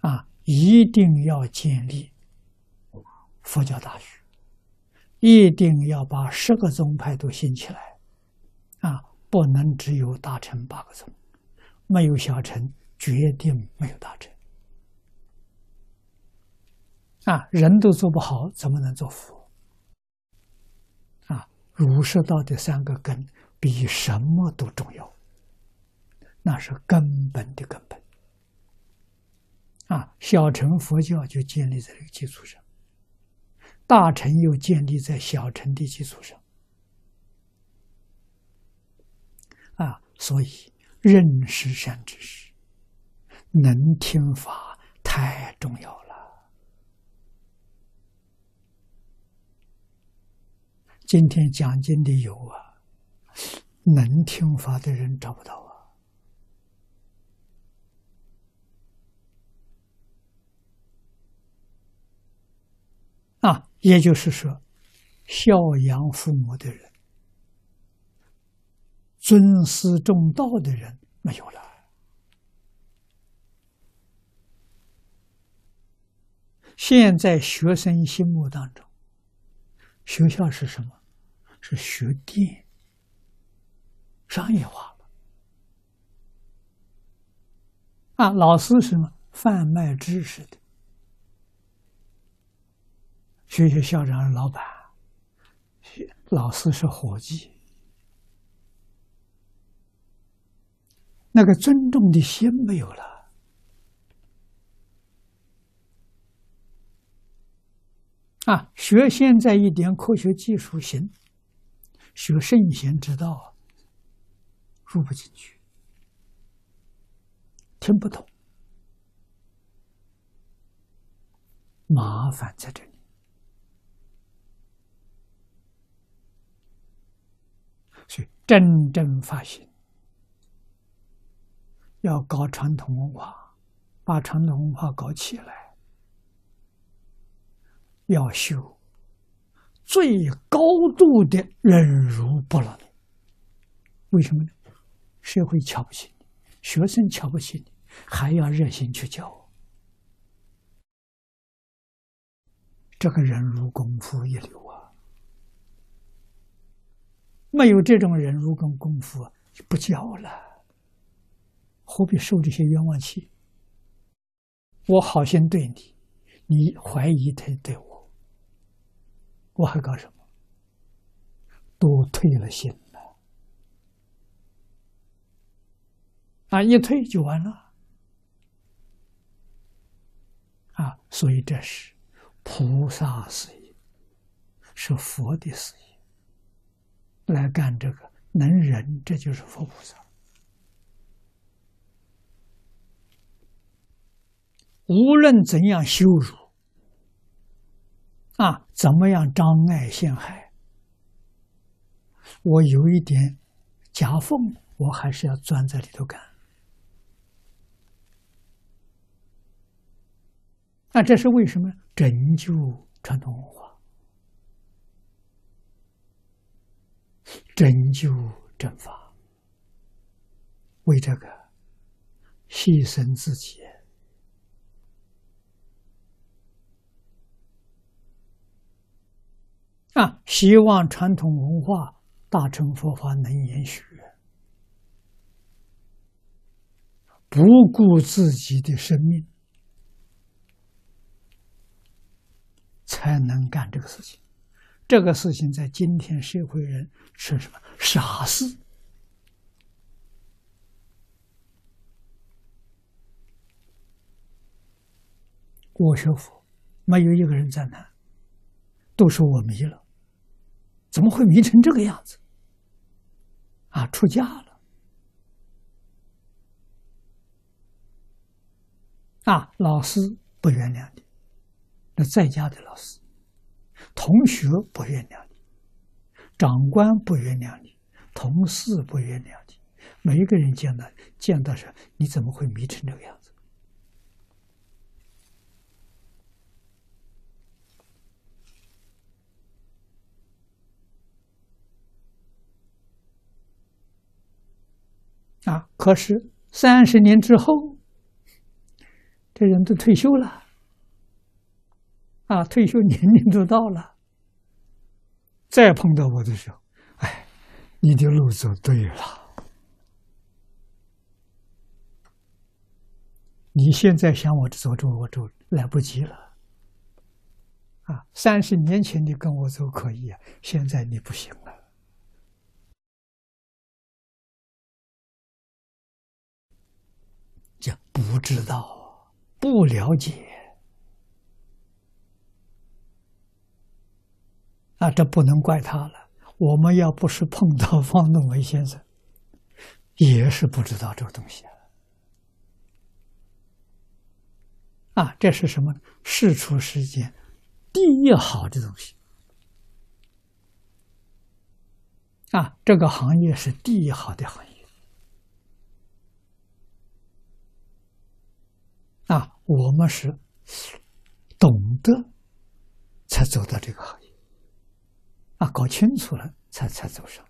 啊，一定要建立佛教大学，一定要把十个宗派都兴起来，啊，不能只有大乘八个宗，没有小乘，决定没有大乘。啊，人都做不好，怎么能做佛？啊，儒释道的三个根比什么都重要，那是根本的根本。啊，小乘佛教就建立在这个基础上，大乘又建立在小乘的基础上。啊，所以认识善知识，能听法太重要了。今天讲经的有啊，能听法的人找不到啊。也就是说，孝养父母的人、尊师重道的人没有了。现在学生心目当中，学校是什么？是学店，商业化了啊！老师是什么？贩卖知识的。学校校长是老板，老师是伙计，那个尊重的心没有了啊！学现在一点科学技术行。学圣贤之道，入不进去，听不懂，麻烦在这里。所以，真正发心，要搞传统文化，把传统文化搞起来，要修。最高度的忍辱不能，为什么呢？社会瞧不起你，学生瞧不起你，还要热心去教，这个忍辱功夫一流啊！没有这种忍辱跟功夫，不教了，何必受这些冤枉气？我好心对你，你怀疑他对我。我还搞什么？都退了心了啊！一退就完了啊！所以这是菩萨事业，是佛的事业。来干这个能忍，这就是佛菩萨。无论怎样羞辱。啊，怎么样障碍陷害？我有一点夹缝，我还是要钻在里头干。那这是为什么？拯救传统文化，拯救正法，为这个牺牲自己。啊！希望传统文化、大乘佛法能延续，不顾自己的生命，才能干这个事情。这个事情在今天社会人是什么傻事？我学佛，没有一个人赞叹。都说我迷了，怎么会迷成这个样子？啊，出家了！啊，老师不原谅你，那在家的老师、同学不原谅你，长官不原谅你，同事不原谅你，每一个人见到见到说，你怎么会迷成这个样子？啊！可是三十年之后，这人都退休了，啊，退休年龄都到了，再碰到我的时候，哎，你的路走对了，你现在想我走走我走来不及了，啊，三十年前你跟我走可以啊，现在你不行了。这不知道，不了解。啊，这不能怪他了。我们要不是碰到方东伟先生，也是不知道这个东西啊。啊，这是什么？世出世间第一好的东西啊！这个行业是第一好的行业。啊，我们是懂得才走到这个行业，啊，搞清楚了才才走上。